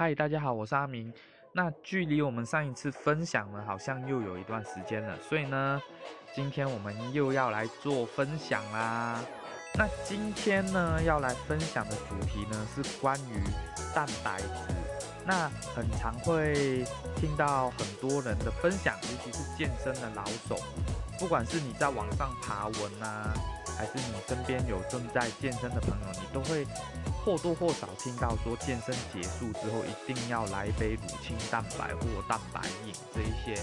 嗨，大家好，我是阿明。那距离我们上一次分享呢，好像又有一段时间了，所以呢，今天我们又要来做分享啦。那今天呢，要来分享的主题呢，是关于蛋白质。那很常会听到很多人的分享，尤其是健身的老手，不管是你在网上爬文啊，还是你身边有正在健身的朋友，你都会。或多或少听到说，健身结束之后一定要来一杯乳清蛋白或蛋白饮这一些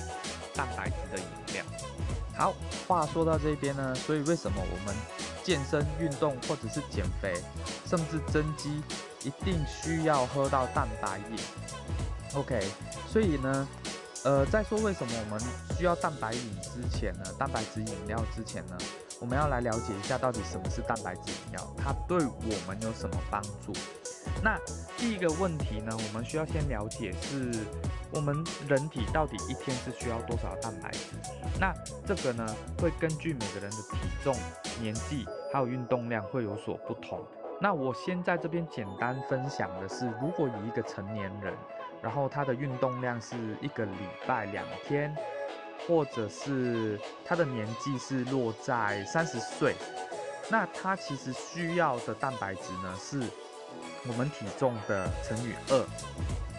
蛋白质的饮料。好，话说到这边呢，所以为什么我们健身运动或者是减肥，甚至增肌，一定需要喝到蛋白饮？OK，所以呢，呃，在说为什么我们需要蛋白饮之前呢，蛋白质饮料之前呢？我们要来了解一下，到底什么是蛋白质饮料，它对我们有什么帮助？那第一个问题呢，我们需要先了解是，我们人体到底一天是需要多少蛋白质？那这个呢，会根据每个人的体重、年纪还有运动量会有所不同。那我先在这边简单分享的是，如果以一个成年人，然后他的运动量是一个礼拜两天。或者是他的年纪是落在三十岁，那他其实需要的蛋白质呢是我们体重的乘以二，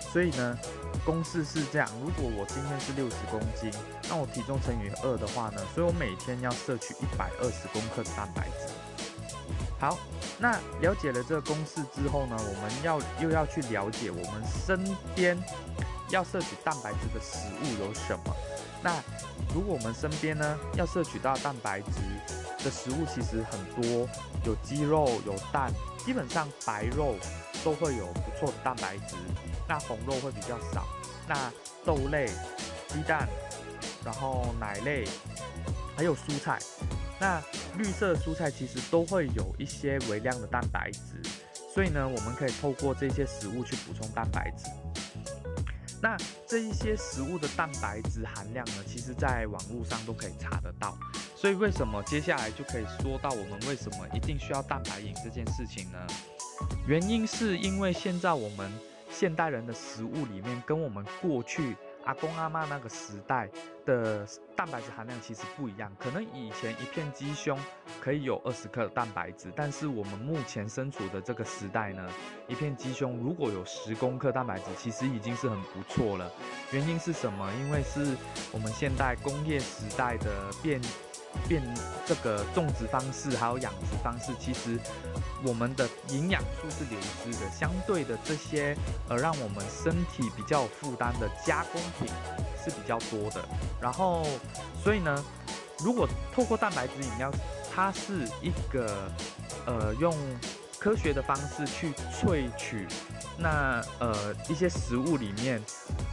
所以呢公式是这样：如果我今天是六十公斤，那我体重乘以二的话呢，所以我每天要摄取一百二十公克的蛋白质。好，那了解了这个公式之后呢，我们要又要去了解我们身边要摄取蛋白质的食物有什么。那如果我们身边呢要摄取到蛋白质的食物，其实很多，有鸡肉、有蛋，基本上白肉都会有不错的蛋白质，那红肉会比较少。那豆类、鸡蛋，然后奶类，还有蔬菜，那绿色蔬菜其实都会有一些微量的蛋白质，所以呢，我们可以透过这些食物去补充蛋白质。那这一些食物的蛋白质含量呢，其实在网络上都可以查得到。所以为什么接下来就可以说到我们为什么一定需要蛋白饮这件事情呢？原因是因为现在我们现代人的食物里面跟我们过去。阿公阿妈那个时代的蛋白质含量其实不一样，可能以前一片鸡胸可以有二十克蛋白质，但是我们目前身处的这个时代呢，一片鸡胸如果有十公克蛋白质，其实已经是很不错了。原因是什么？因为是我们现代工业时代的变。变这个种植方式还有养殖方式，其实我们的营养素是流失的。相对的，这些呃让我们身体比较有负担的加工品是比较多的。然后，所以呢，如果透过蛋白质饮料，它是一个呃用科学的方式去萃取那呃一些食物里面。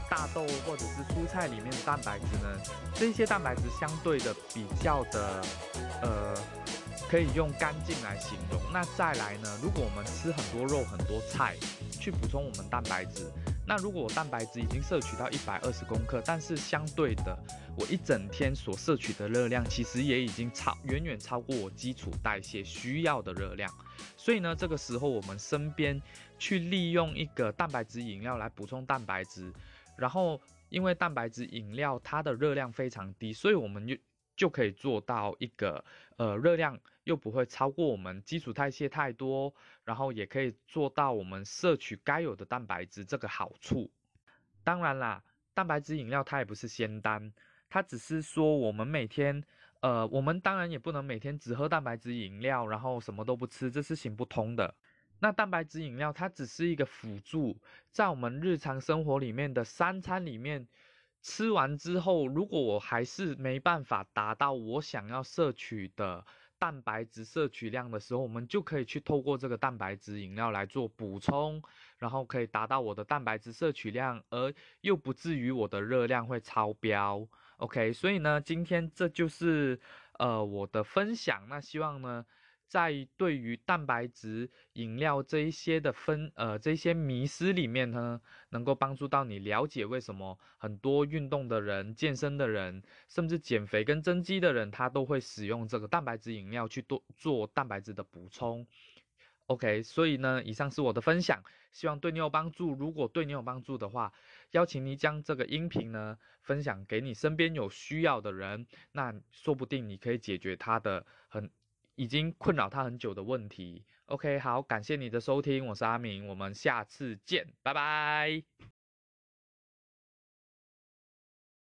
大豆或者是蔬菜里面的蛋白质呢，这些蛋白质相对的比较的，呃，可以用干净来形容。那再来呢，如果我们吃很多肉、很多菜去补充我们蛋白质，那如果我蛋白质已经摄取到一百二十公克，但是相对的，我一整天所摄取的热量其实也已经超远远超过我基础代谢需要的热量。所以呢，这个时候我们身边去利用一个蛋白质饮料来补充蛋白质。然后，因为蛋白质饮料它的热量非常低，所以我们就就可以做到一个呃热量又不会超过我们基础代谢太多，然后也可以做到我们摄取该有的蛋白质这个好处。当然啦，蛋白质饮料它也不是仙丹，它只是说我们每天呃，我们当然也不能每天只喝蛋白质饮料，然后什么都不吃，这是行不通的。那蛋白质饮料它只是一个辅助，在我们日常生活里面的三餐里面吃完之后，如果我还是没办法达到我想要摄取的蛋白质摄取量的时候，我们就可以去透过这个蛋白质饮料来做补充，然后可以达到我的蛋白质摄取量，而又不至于我的热量会超标。OK，所以呢，今天这就是呃我的分享，那希望呢。在对于蛋白质饮料这一些的分，呃，这些迷思里面呢，能够帮助到你了解为什么很多运动的人、健身的人，甚至减肥跟增肌的人，他都会使用这个蛋白质饮料去做做蛋白质的补充。OK，所以呢，以上是我的分享，希望对你有帮助。如果对你有帮助的话，邀请你将这个音频呢分享给你身边有需要的人，那说不定你可以解决他的很。已经困扰他很久的问题。Ok 好感谢你的收听我是阿明我们下次见拜拜。